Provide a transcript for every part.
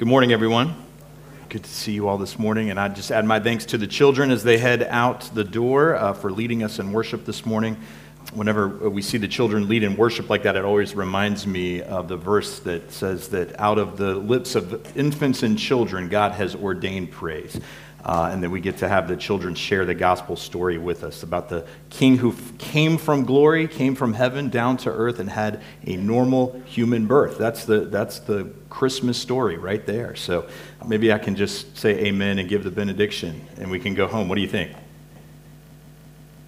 Good morning, everyone. Good to see you all this morning. And I just add my thanks to the children as they head out the door uh, for leading us in worship this morning. Whenever we see the children lead in worship like that, it always reminds me of the verse that says that out of the lips of infants and children, God has ordained praise. Uh, and then we get to have the children share the gospel story with us about the king who f- came from glory, came from heaven down to earth, and had a normal human birth. That's the, that's the Christmas story right there. So maybe I can just say amen and give the benediction, and we can go home. What do you think?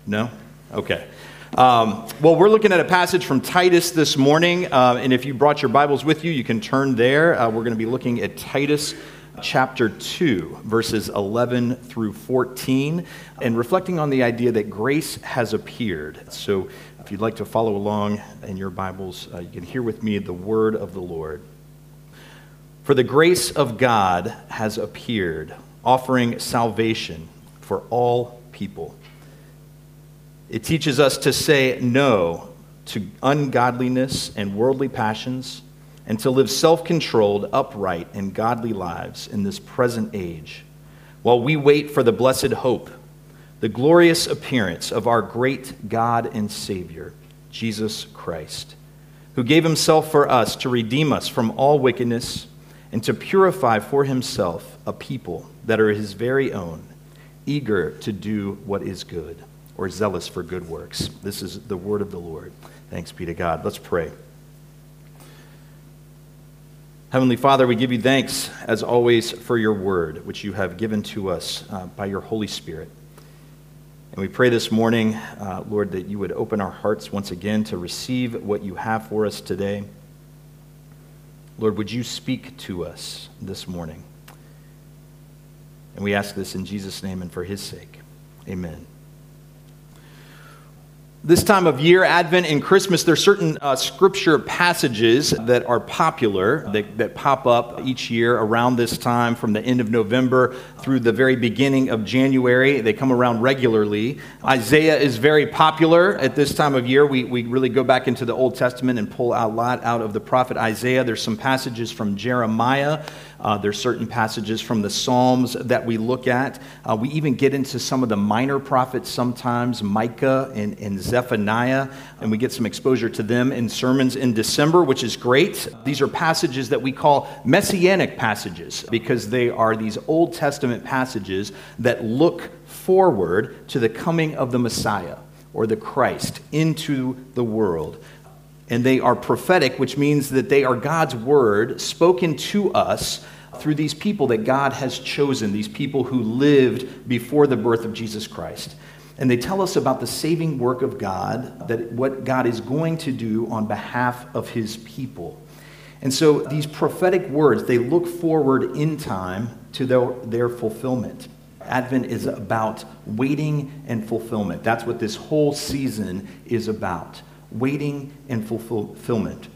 No? Okay. Um, well, we're looking at a passage from Titus this morning, uh, and if you brought your Bibles with you, you can turn there. Uh, we're going to be looking at Titus chapter 2, verses 11 through 14, and reflecting on the idea that grace has appeared. So, if you'd like to follow along in your Bibles, uh, you can hear with me the word of the Lord. For the grace of God has appeared, offering salvation for all people. It teaches us to say no to ungodliness and worldly passions and to live self controlled, upright, and godly lives in this present age, while we wait for the blessed hope, the glorious appearance of our great God and Savior, Jesus Christ, who gave himself for us to redeem us from all wickedness and to purify for himself a people that are his very own, eager to do what is good or zealous for good works. This is the word of the Lord. Thanks be to God. Let's pray. Heavenly Father, we give you thanks, as always, for your word, which you have given to us uh, by your Holy Spirit. And we pray this morning, uh, Lord, that you would open our hearts once again to receive what you have for us today. Lord, would you speak to us this morning? And we ask this in Jesus' name and for his sake. Amen. This time of year, Advent and Christmas, there are certain uh, scripture passages that are popular that, that pop up each year around this time from the end of November through the very beginning of January. They come around regularly. Isaiah is very popular at this time of year. We, we really go back into the Old Testament and pull a lot out of the prophet Isaiah. There's some passages from Jeremiah. Uh, there's certain passages from the Psalms that we look at. Uh, we even get into some of the minor prophets sometimes, Micah and, and Zephaniah, and we get some exposure to them in sermons in December, which is great. These are passages that we call messianic passages because they are these Old Testament passages that look forward to the coming of the Messiah or the Christ into the world and they are prophetic, which means that they are God's word spoken to us through these people that God has chosen, these people who lived before the birth of Jesus Christ. And they tell us about the saving work of God, that what God is going to do on behalf of his people. And so these prophetic words, they look forward in time to their, their fulfillment. Advent is about waiting and fulfillment. That's what this whole season is about waiting and fulfillment.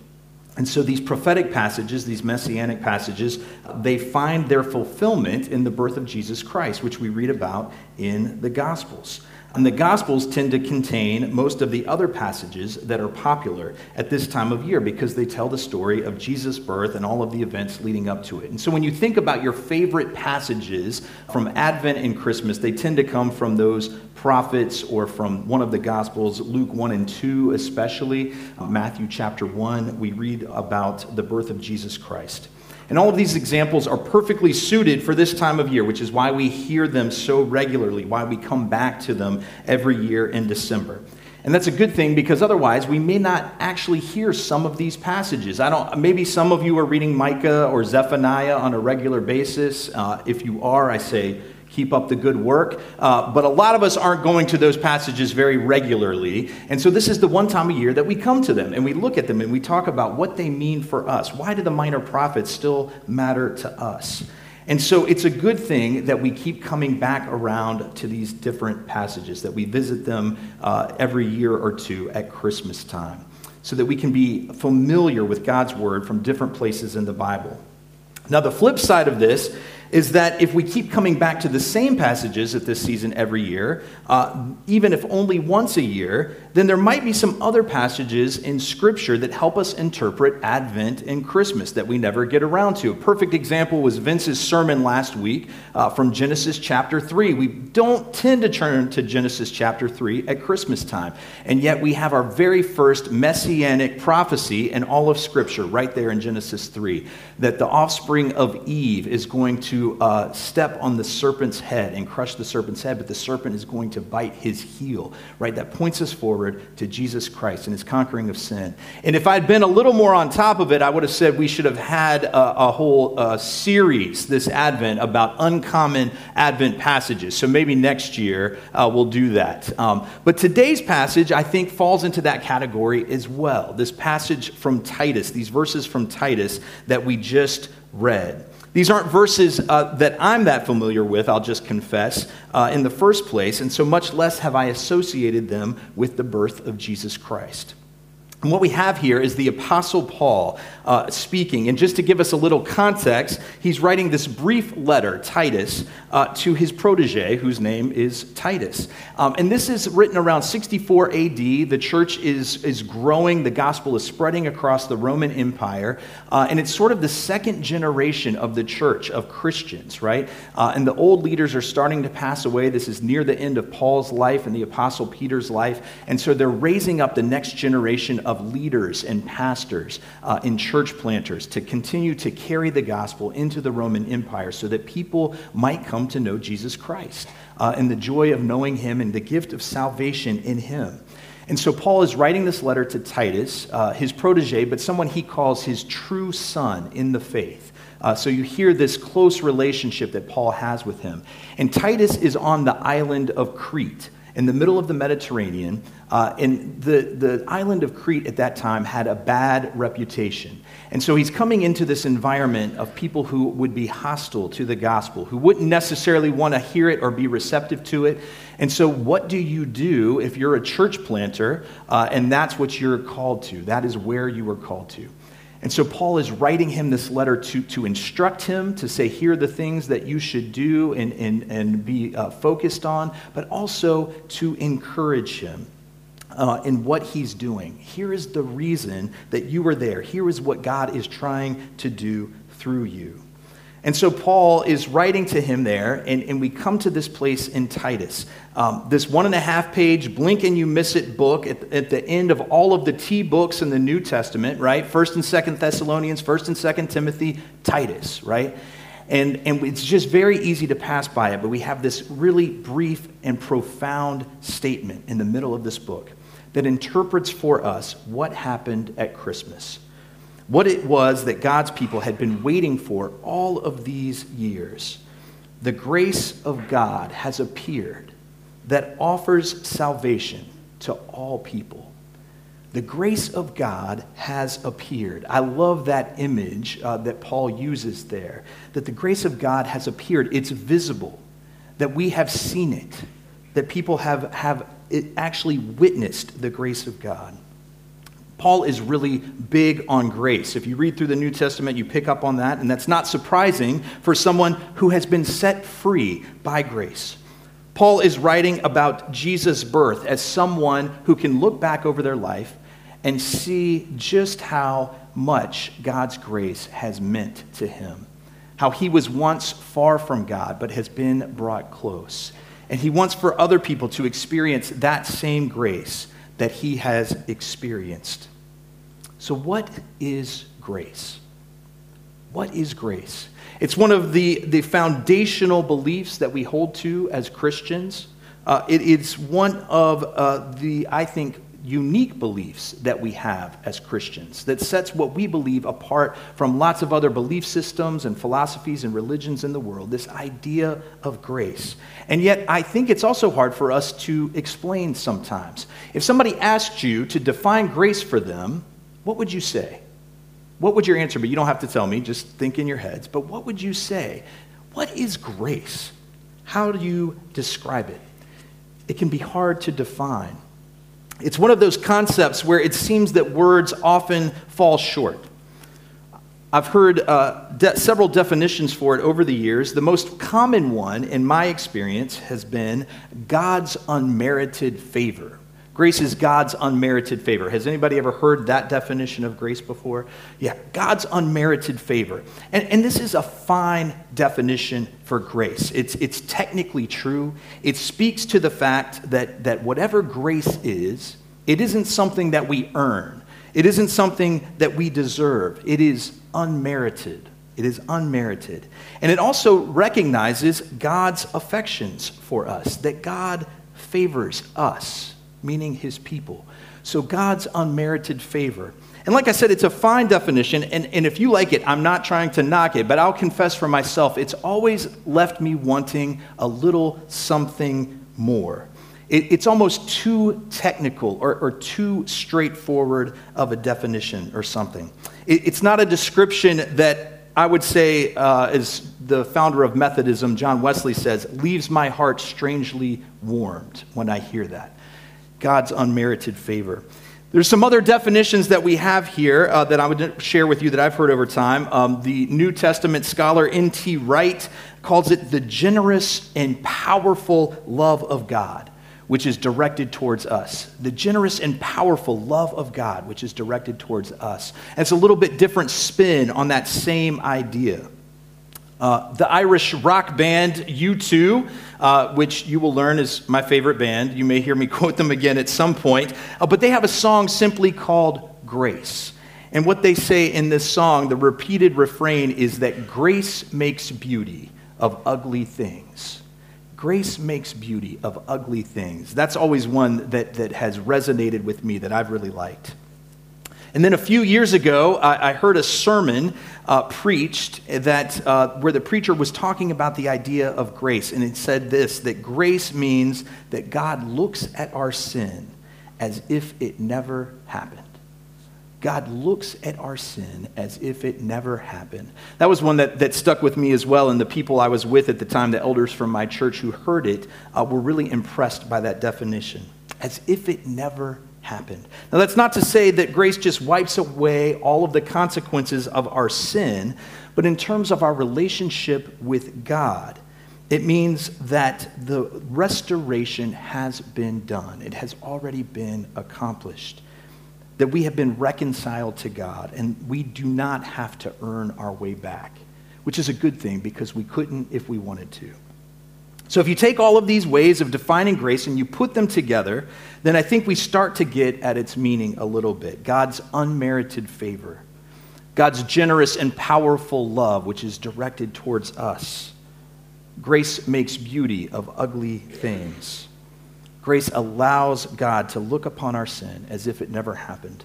And so these prophetic passages, these messianic passages, they find their fulfillment in the birth of Jesus Christ, which we read about in the Gospels. And the Gospels tend to contain most of the other passages that are popular at this time of year because they tell the story of Jesus' birth and all of the events leading up to it. And so when you think about your favorite passages from Advent and Christmas, they tend to come from those prophets or from one of the Gospels, Luke 1 and 2 especially, Matthew chapter 1. We read about the birth of Jesus Christ. And all of these examples are perfectly suited for this time of year, which is why we hear them so regularly, why we come back to them every year in December. And that's a good thing because otherwise we may not actually hear some of these passages. I don't, maybe some of you are reading Micah or Zephaniah on a regular basis. Uh, if you are, I say, keep up the good work. Uh, but a lot of us aren't going to those passages very regularly. And so this is the one time a year that we come to them and we look at them and we talk about what they mean for us. Why do the minor prophets still matter to us? And so it's a good thing that we keep coming back around to these different passages, that we visit them uh, every year or two at Christmas time, so that we can be familiar with God's word from different places in the Bible. Now, the flip side of this is that if we keep coming back to the same passages at this season every year, uh, even if only once a year, then there might be some other passages in Scripture that help us interpret Advent and Christmas that we never get around to. A perfect example was Vince's sermon last week uh, from Genesis chapter 3. We don't tend to turn to Genesis chapter 3 at Christmas time, and yet we have our very first messianic prophecy in all of Scripture right there in Genesis 3 that the offspring of Eve is going to uh, step on the serpent's head and crush the serpent's head, but the serpent is going to bite his heel, right? That points us forward to Jesus Christ and his conquering of sin. And if I'd been a little more on top of it, I would have said we should have had a, a whole uh, series this Advent about uncommon Advent passages. So maybe next year uh, we'll do that. Um, but today's passage, I think, falls into that category as well. This passage from Titus, these verses from Titus that we just read. These aren't verses uh, that I'm that familiar with, I'll just confess, uh, in the first place, and so much less have I associated them with the birth of Jesus Christ. And what we have here is the Apostle Paul uh, speaking. And just to give us a little context, he's writing this brief letter, Titus, uh, to his protege, whose name is Titus. Um, and this is written around 64 AD. The church is, is growing, the gospel is spreading across the Roman Empire. Uh, and it's sort of the second generation of the church, of Christians, right? Uh, and the old leaders are starting to pass away. This is near the end of Paul's life and the Apostle Peter's life. And so they're raising up the next generation of leaders and pastors uh, and church planters to continue to carry the gospel into the Roman Empire so that people might come to know Jesus Christ uh, and the joy of knowing him and the gift of salvation in him. And so Paul is writing this letter to Titus, uh, his protege, but someone he calls his true son in the faith. Uh, so you hear this close relationship that Paul has with him. And Titus is on the island of Crete in the middle of the Mediterranean. Uh, and the, the island of Crete at that time had a bad reputation. And so he's coming into this environment of people who would be hostile to the gospel, who wouldn't necessarily want to hear it or be receptive to it. And so, what do you do if you're a church planter uh, and that's what you're called to? That is where you were called to. And so Paul is writing him this letter to, to instruct him, to say, here are the things that you should do and, and, and be uh, focused on, but also to encourage him. Uh, in what he's doing. Here is the reason that you are there. Here is what God is trying to do through you. And so Paul is writing to him there, and, and we come to this place in Titus. Um, this one and a half page, blink and you miss it book at, at, the end of all of the T books in the New Testament, right? First and Second Thessalonians, First and Second Timothy, Titus, right? And, and it's just very easy to pass by it, but we have this really brief and profound statement in the middle of this book that interprets for us what happened at Christmas what it was that God's people had been waiting for all of these years. The grace of God has appeared that offers salvation to all people. The grace of God has appeared. I love that image uh, that Paul uses there, that the grace of God has appeared. It's visible, that we have seen it, that people have, have actually witnessed the grace of God. Paul is really big on grace. If you read through the New Testament, you pick up on that, and that's not surprising for someone who has been set free by grace. Paul is writing about Jesus' birth as someone who can look back over their life and see just how much God's grace has meant to him. How he was once far from God, but has been brought close. And he wants for other people to experience that same grace that he has experienced. So, what is grace? What is grace? It's one of the, the foundational beliefs that we hold to as Christians. Uh, it is one of uh, the, I think, unique beliefs that we have as Christians that sets what we believe apart from lots of other belief systems and philosophies and religions in the world, this idea of grace. And yet, I think it's also hard for us to explain sometimes. If somebody asked you to define grace for them, what would you say? What would your answer be? You don't have to tell me, just think in your heads. But what would you say? What is grace? How do you describe it? It can be hard to define. It's one of those concepts where it seems that words often fall short. I've heard uh, de- several definitions for it over the years. The most common one, in my experience, has been God's unmerited favor. Grace is God's unmerited favor. Has anybody ever heard that definition of grace before? Yeah, God's unmerited favor. And, and this is a fine definition for grace. It's, it's technically true. It speaks to the fact that, that whatever grace is, it isn't something that we earn, it isn't something that we deserve. It is unmerited. It is unmerited. And it also recognizes God's affections for us, that God favors us meaning his people. So God's unmerited favor. And like I said, it's a fine definition, and, and if you like it, I'm not trying to knock it, but I'll confess for myself, it's always left me wanting a little something more. It, it's almost too technical or, or, too straightforward of a definition or something. It, it's not a description that I would say, uh, as the founder of Methodism, John Wesley says, leaves my heart strangely warmed when I hear that. God's unmerited favor. There's some other definitions that we have here uh, that I would share with you that I've heard over time. Um, the New Testament scholar N.T. Wright calls it the generous and powerful love of God, which is directed towards us. The generous and powerful love of God, which is directed towards us. And it's a little bit different spin on that same idea. Uh, the Irish rock band U2, uh, which you will learn is my favorite band. You may hear me quote them again at some point. Uh, but they have a song simply called Grace. And what they say in this song, the repeated refrain is that grace makes beauty of ugly things. Grace makes beauty of ugly things. That's always one that, that has resonated with me that I've really liked. And then a few years ago, I, I heard a sermon uh, preached that, uh, where the preacher was talking about the idea of grace. And it said this that grace means that God looks at our sin as if it never happened. God looks at our sin as if it never happened. That was one that, that stuck with me as well. And the people I was with at the time, the elders from my church who heard it, uh, were really impressed by that definition. As if it never happened. Now, that's not to say that grace just wipes away all of the consequences of our sin, but in terms of our relationship with God, it means that the restoration has been done, it has already been accomplished. That we have been reconciled to God, and we do not have to earn our way back, which is a good thing because we couldn't if we wanted to. So, if you take all of these ways of defining grace and you put them together, then I think we start to get at its meaning a little bit God's unmerited favor, God's generous and powerful love, which is directed towards us. Grace makes beauty of ugly things. Grace allows God to look upon our sin as if it never happened.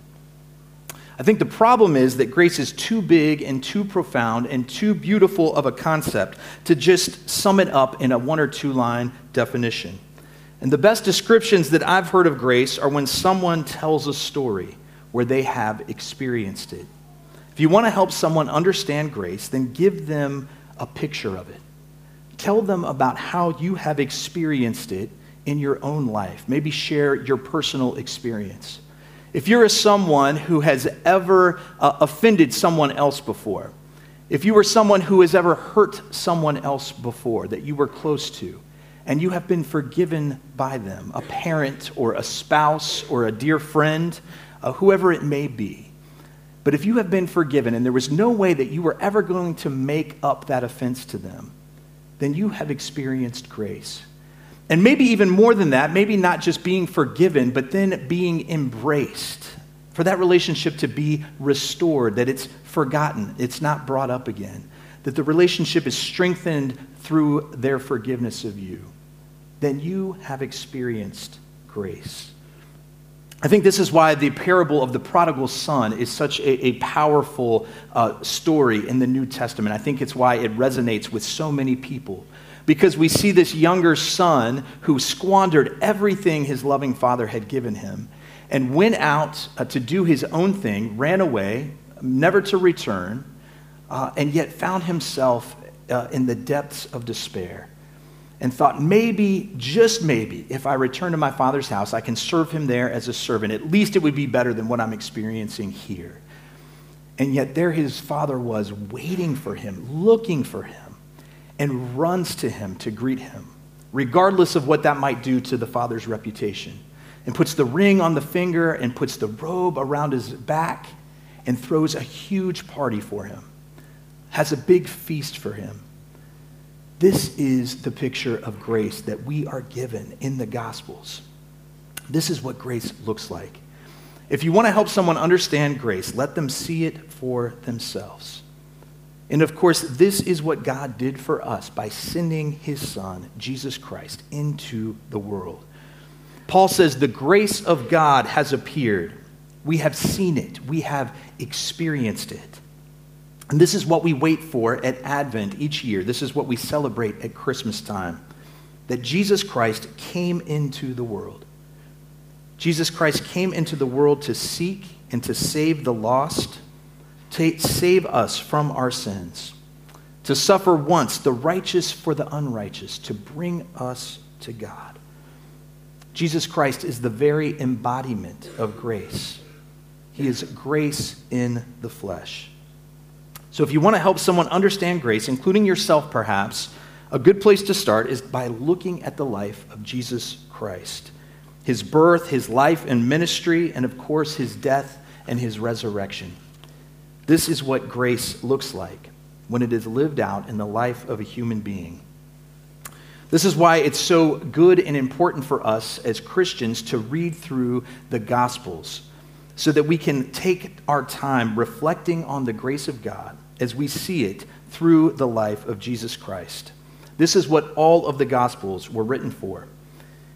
I think the problem is that grace is too big and too profound and too beautiful of a concept to just sum it up in a one or two line definition. And the best descriptions that I've heard of grace are when someone tells a story where they have experienced it. If you want to help someone understand grace, then give them a picture of it. Tell them about how you have experienced it in your own life. Maybe share your personal experience. If you're a someone who has ever uh, offended someone else before, if you were someone who has ever hurt someone else before that you were close to, and you have been forgiven by them, a parent or a spouse or a dear friend, uh, whoever it may be. But if you have been forgiven and there was no way that you were ever going to make up that offense to them, then you have experienced grace. And maybe even more than that, maybe not just being forgiven, but then being embraced. For that relationship to be restored, that it's forgotten, it's not brought up again, that the relationship is strengthened through their forgiveness of you, then you have experienced grace. I think this is why the parable of the prodigal son is such a, a powerful uh, story in the New Testament. I think it's why it resonates with so many people because we see this younger son who squandered everything his loving father had given him and went out uh, to do his own thing, ran away, never to return, uh, and yet found himself uh, in the depths of despair and thought, maybe, just maybe, if I return to my father's house, I can serve him there as a servant. At least it would be better than what I'm experiencing here. And yet there his father was, waiting for him, looking for him, and runs to him to greet him, regardless of what that might do to the father's reputation. And puts the ring on the finger and puts the robe around his back and throws a huge party for him, has a big feast for him. This is the picture of grace that we are given in the Gospels. This is what grace looks like. If you want to help someone understand grace, let them see it for themselves. And of course, this is what God did for us by sending his Son, Jesus Christ, into the world. Paul says, The grace of God has appeared. We have seen it, we have experienced it. And this is what we wait for at Advent each year. This is what we celebrate at Christmas time that Jesus Christ came into the world. Jesus Christ came into the world to seek and to save the lost, to save us from our sins, to suffer once the righteous for the unrighteous, to bring us to God. Jesus Christ is the very embodiment of grace. He is grace in the flesh. So, if you want to help someone understand grace, including yourself perhaps, a good place to start is by looking at the life of Jesus Christ his birth, his life and ministry, and of course, his death and his resurrection. This is what grace looks like when it is lived out in the life of a human being. This is why it's so good and important for us as Christians to read through the Gospels so that we can take our time reflecting on the grace of God as we see it through the life of Jesus Christ. This is what all of the Gospels were written for.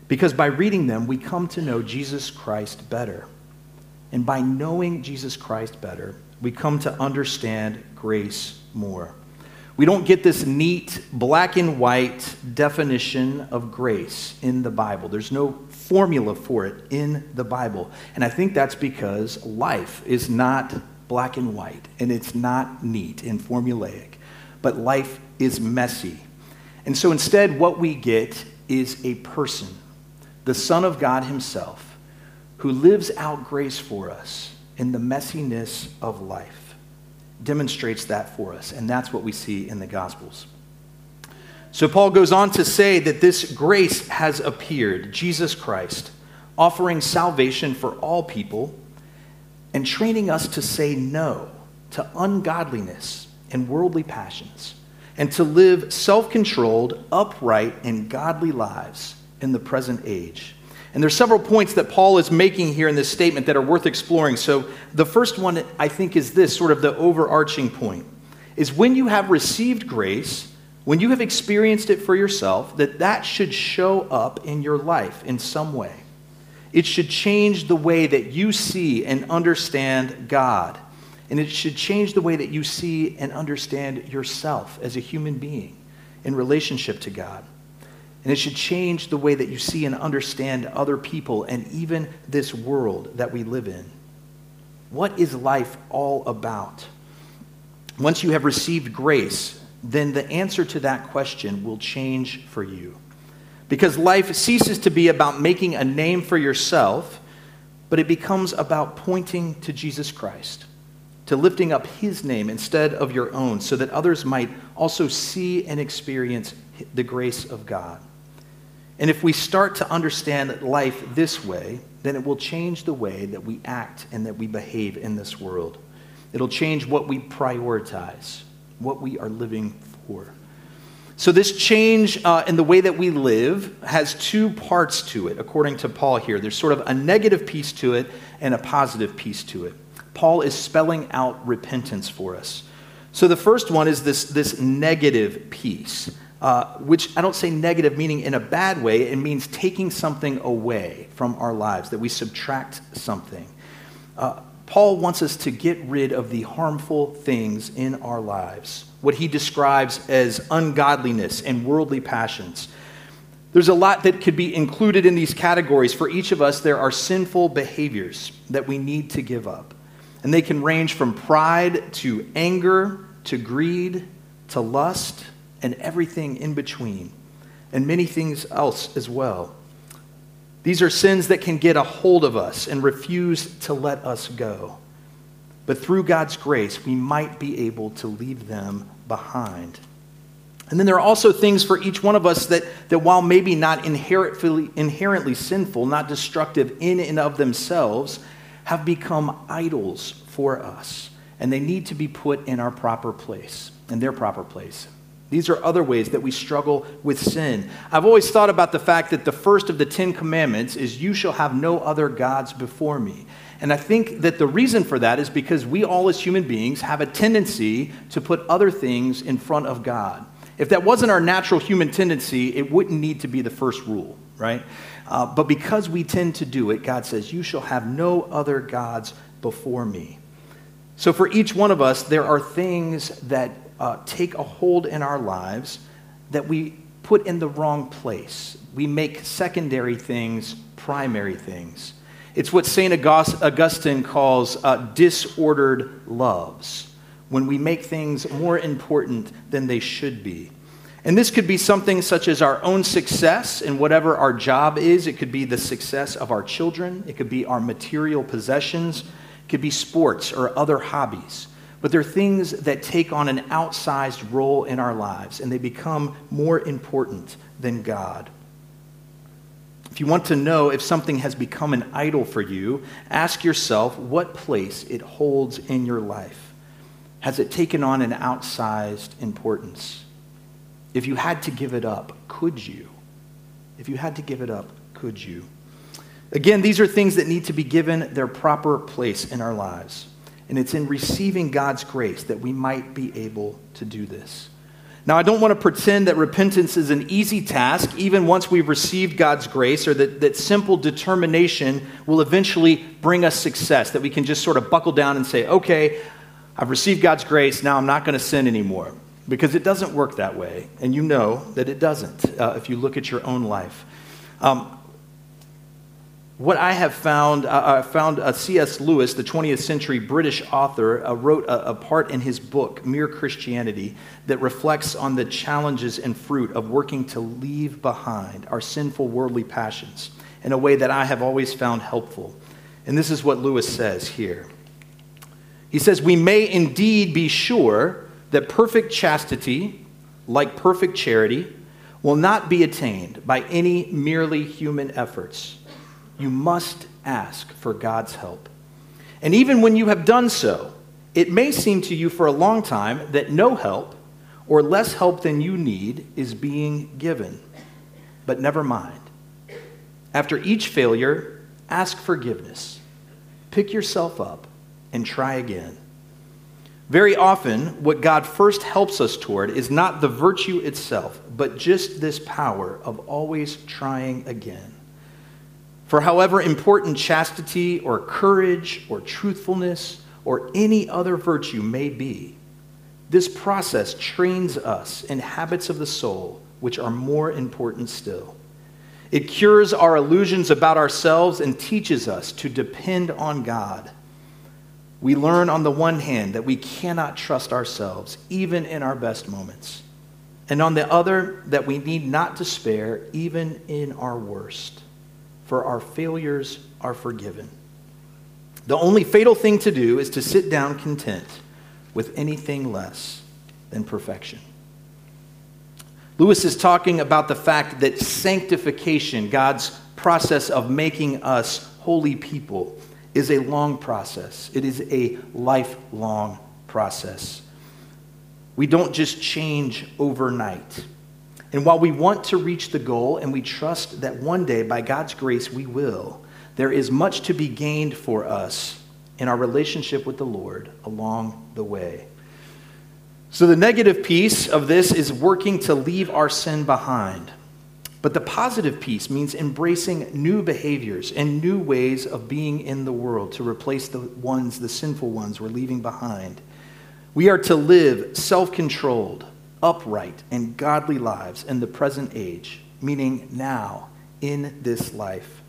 Because by reading them, we come to know Jesus Christ better. And by knowing Jesus Christ better, we come to understand grace more. We don't get this neat black and white definition of grace in the Bible. There's no formula for it in the Bible. And I think that's because life is not black and white and it's not neat and formulaic, but life is messy. And so instead, what we get is a person, the Son of God Himself, who lives out grace for us in the messiness of life demonstrates that for us. And that's what we see in the Gospels. So Paul goes on to say that this grace has appeared, Jesus Christ, offering salvation for all people and training us to say no to ungodliness and worldly passions and to live self controlled, upright, and godly lives in the present age and there's several points that Paul is making here in this statement that are worth exploring. So the first one I think is this sort of the overarching point is when you have received grace, when you have experienced it for yourself, that that should show up in your life in some way. It should change the way that you see and understand God. And it should change the way that you see and understand yourself as a human being in relationship to God. And it should change the way that you see and understand other people and even this world that we live in. What is life all about? Once you have received grace, then the answer to that question will change for you. Because life ceases to be about making a name for yourself, but it becomes about pointing to Jesus Christ, to lifting up his name instead of your own, so that others might also see and experience the grace of God. And if we start to understand life this way, then it will change the way that we act and that we behave in this world. It'll change what we prioritize, what we are living for. So, this change uh, in the way that we live has two parts to it, according to Paul here. There's sort of a negative piece to it and a positive piece to it. Paul is spelling out repentance for us. So, the first one is this, this negative piece uh, which I don't say negative meaning in a bad way, it means taking something away from our lives, that we subtract something. Uh, Paul wants us to get rid of the harmful things in our lives, what he describes as ungodliness and worldly passions. There's a lot that could be included in these categories. For each of us, there are sinful behaviors that we need to give up. And they can range from pride to anger to greed to lust and everything in between, and many things else as well. These are sins that can get a hold of us and refuse to let us go. but through God's grace, we might be able to leave them behind. And then there are also things for each one of us that, that while maybe not inherently, inherently sinful, not destructive in and of themselves, have become idols for us. And they need to be put in our proper place, in their proper place. These are other ways that we struggle with sin. I've always thought about the fact that the first of the Ten Commandments is, You shall have no other gods before me. And I think that the reason for that is because we all, as human beings, have a tendency to put other things in front of God. If that wasn't our natural human tendency, it wouldn't need to be the first rule, right? Uh, but because we tend to do it, God says, You shall have no other gods before me. So for each one of us, there are things that uh, take a hold in our lives that we put in the wrong place. We make secondary things primary things. It's what St. Augustine calls uh, disordered loves, when we make things more important than they should be. And this could be something such as our own success in whatever our job is. It could be the success of our children. It could be our material possessions. It could be sports or other hobbies. But they're things that take on an outsized role in our lives and they become more important than God. If you want to know if something has become an idol for you, ask yourself what place it holds in your life. Has it taken on an outsized importance? If you had to give it up, could you? If you had to give it up, could you? Again, these are things that need to be given their proper place in our lives. And it's in receiving God's grace that we might be able to do this. Now, I don't want to pretend that repentance is an easy task, even once we've received God's grace, or that, that simple determination will eventually bring us success, that we can just sort of buckle down and say, okay, I've received God's grace, now I'm not going to sin anymore because it doesn't work that way. And you know that it doesn't uh, if you look at your own life. Um, what I have found, uh, I found uh, C.S. Lewis, the 20th century British author, uh, wrote a, part in his book, Mere Christianity, that reflects on the challenges and fruit of working to leave behind our sinful worldly passions in a way that I have always found helpful. And this is what Lewis says here. He says, We may indeed be sure that perfect chastity, like perfect charity, will not be attained by any merely human efforts. You must ask for God's help. And even when you have done so, it may seem to you for a long time that no help or less help than you need is being given. But never mind. After each failure, ask forgiveness. Pick yourself up and try again. Very often, what God first helps us toward is not the virtue itself, but just this power of always trying again. For however important chastity or courage or truthfulness or any other virtue may be, this process trains us in habits of the soul which are more important still. It cures our illusions about ourselves and teaches us to depend on God we learn on the one hand that we cannot trust ourselves, even in our best moments. And on the other, that we need not despair, even in our worst, for our failures are forgiven. The only fatal thing to do is to sit down content with anything less than perfection. Lewis is talking about the fact that sanctification, God's process of making us holy people, is a long process, it is a lifelong process. We don't just change overnight. And while we want to reach the goal, and we trust that one day, by God's grace, we will, there is much to be gained for us in our relationship with the Lord along the way. So, the negative piece of this is working to leave our sin behind. But the positive piece means embracing new behaviors and new ways of being in the world to replace the ones, the sinful ones we're leaving behind. We are to live self controlled, upright, and godly lives in the present age, meaning now, in this life.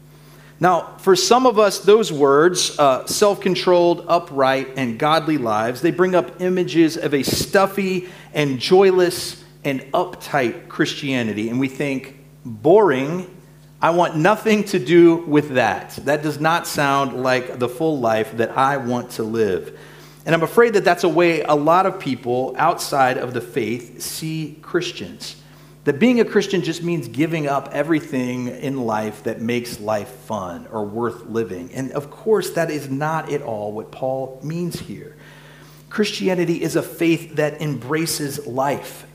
Now, for some of us, those words, uh, self controlled, upright, and godly lives, they bring up images of a stuffy and joyless and uptight Christianity. And we think, boring. I want nothing to do with that. That does not sound like the full life that I want to live. And I'm afraid that that's a way a lot of people outside of the faith see Christians. That being a Christian just means giving up everything in life that makes life fun or worth living. And of course, that is not at all what Paul means here. Christianity is a faith that embraces life,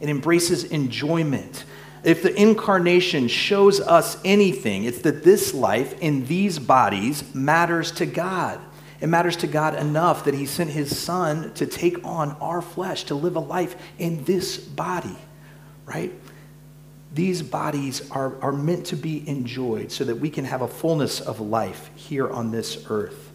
it embraces enjoyment. If the incarnation shows us anything, it's that this life in these bodies matters to God. It matters to God enough that He sent His Son to take on our flesh, to live a life in this body, right? These bodies are, are meant to be enjoyed so that we can have a fullness of life here on this earth.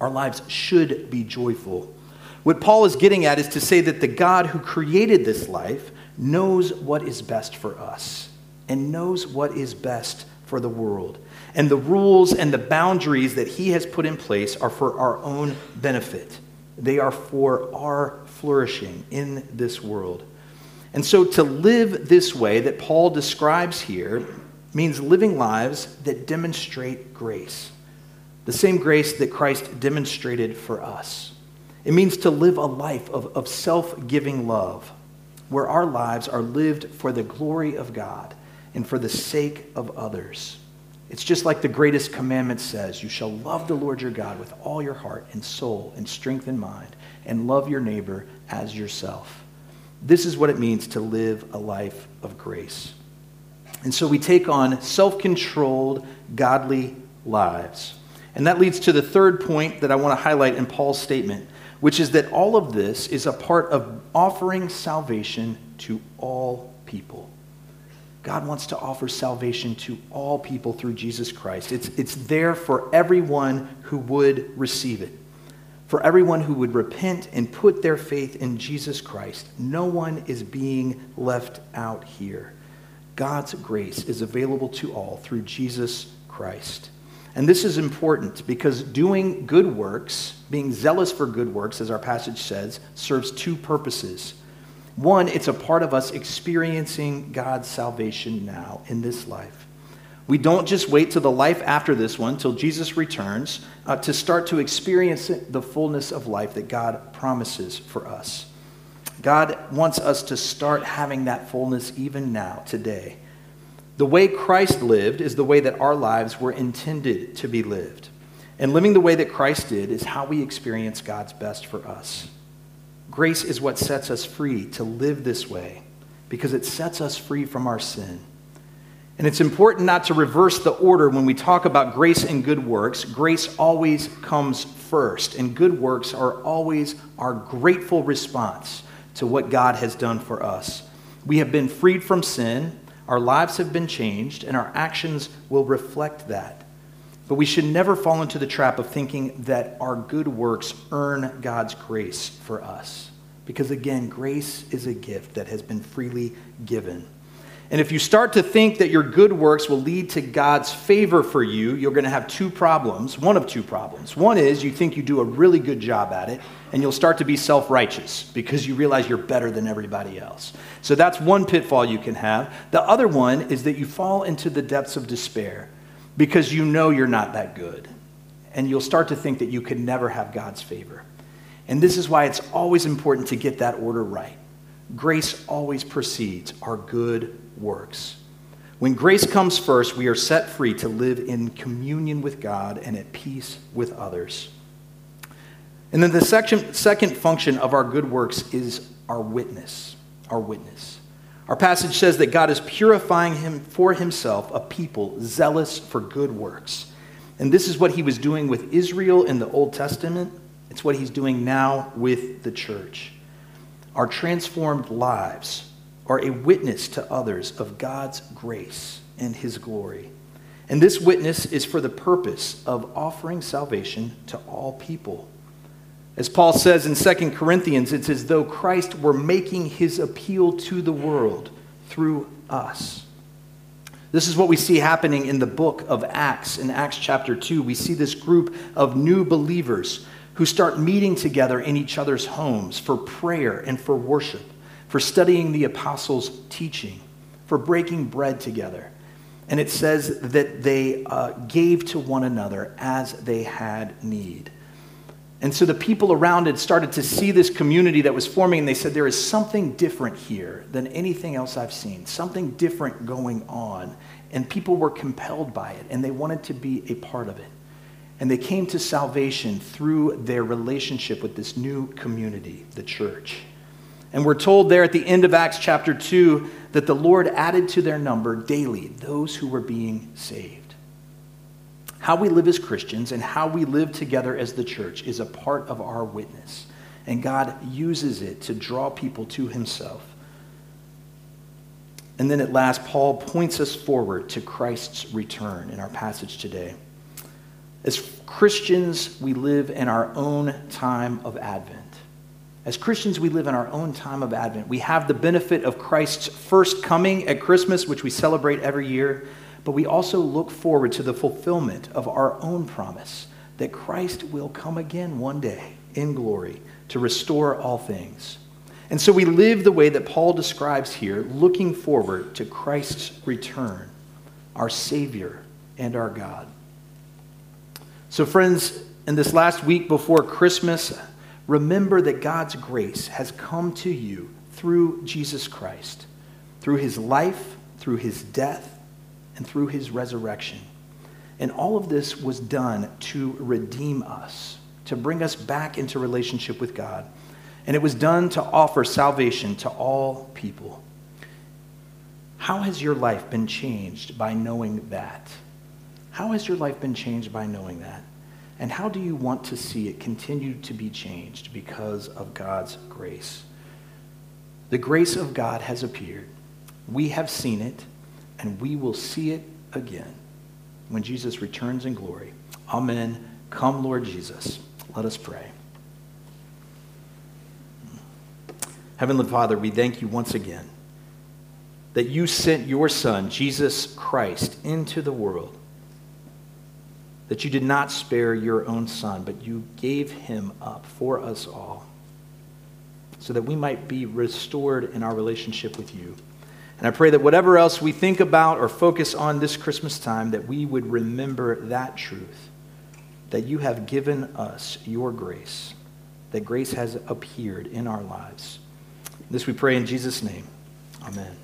Our lives should be joyful. What Paul is getting at is to say that the God who created this life knows what is best for us and knows what is best for the world. And the rules and the boundaries that he has put in place are for our own benefit. They are for our flourishing in this world. And so to live this way that Paul describes here means living lives that demonstrate grace, the same grace that Christ demonstrated for us. It means to live a life of, of self giving love, where our lives are lived for the glory of God and for the sake of others. It's just like the greatest commandment says you shall love the Lord your God with all your heart and soul and strength and mind, and love your neighbor as yourself. This is what it means to live a life of grace. And so we take on self controlled, godly lives. And that leads to the third point that I want to highlight in Paul's statement, which is that all of this is a part of offering salvation to all people. God wants to offer salvation to all people through Jesus Christ. It's, it's there for everyone who would receive it, for everyone who would repent and put their faith in Jesus Christ. No one is being left out here. God's grace is available to all through Jesus Christ. And this is important because doing good works, being zealous for good works, as our passage says, serves two purposes. One, it's a part of us experiencing God's salvation now in this life. We don't just wait till the life after this one, till Jesus returns, uh, to start to experience the fullness of life that God promises for us. God wants us to start having that fullness even now, today. The way Christ lived is the way that our lives were intended to be lived. And living the way that Christ did is how we experience God's best for us. Grace is what sets us free to live this way because it sets us free from our sin. And it's important not to reverse the order when we talk about grace and good works. Grace always comes first, and good works are always our grateful response to what God has done for us. We have been freed from sin, our lives have been changed, and our actions will reflect that. But we should never fall into the trap of thinking that our good works earn God's grace for us. Because again, grace is a gift that has been freely given. And if you start to think that your good works will lead to God's favor for you, you're going to have two problems. One of two problems. One is you think you do a really good job at it, and you'll start to be self righteous because you realize you're better than everybody else. So that's one pitfall you can have. The other one is that you fall into the depths of despair because you know you're not that good. And you'll start to think that you could never have God's favor. And this is why it's always important to get that order right. Grace always precedes our good works. When grace comes first, we are set free to live in communion with God and at peace with others. And then the section, second function of our good works is our witness. Our witness. Our passage says that God is purifying him for himself a people zealous for good works. And this is what he was doing with Israel in the Old Testament. It's what he's doing now with the church. Our transformed lives are a witness to others of God's grace and his glory. And this witness is for the purpose of offering salvation to all people. As Paul says in 2 Corinthians, it's as though Christ were making his appeal to the world through us. This is what we see happening in the book of Acts. In Acts chapter 2, we see this group of new believers who start meeting together in each other's homes for prayer and for worship, for studying the apostles' teaching, for breaking bread together. And it says that they uh, gave to one another as they had need. And so the people around it started to see this community that was forming, and they said, There is something different here than anything else I've seen, something different going on. And people were compelled by it, and they wanted to be a part of it. And they came to salvation through their relationship with this new community, the church. And we're told there at the end of Acts chapter 2 that the Lord added to their number daily those who were being saved. How we live as Christians and how we live together as the church is a part of our witness. And God uses it to draw people to himself. And then at last, Paul points us forward to Christ's return in our passage today. As Christians, we live in our own time of Advent. As Christians, we live in our own time of Advent. We have the benefit of Christ's first coming at Christmas, which we celebrate every year, but we also look forward to the fulfillment of our own promise that Christ will come again one day in glory to restore all things. And so we live the way that Paul describes here, looking forward to Christ's return, our Savior and our God. So, friends, in this last week before Christmas, remember that God's grace has come to you through Jesus Christ, through his life, through his death, and through his resurrection. And all of this was done to redeem us, to bring us back into relationship with God. And it was done to offer salvation to all people. How has your life been changed by knowing that? How has your life been changed by knowing that? And how do you want to see it continue to be changed because of God's grace? The grace of God has appeared. We have seen it, and we will see it again when Jesus returns in glory. Amen. Come, Lord Jesus. Let us pray. Heavenly Father, we thank you once again that you sent your Son, Jesus Christ, into the world that you did not spare your own son, but you gave him up for us all, so that we might be restored in our relationship with you. And I pray that whatever else we think about or focus on this Christmas time, that we would remember that truth, that you have given us your grace, that grace has appeared in our lives. This we pray in Jesus' name. Amen.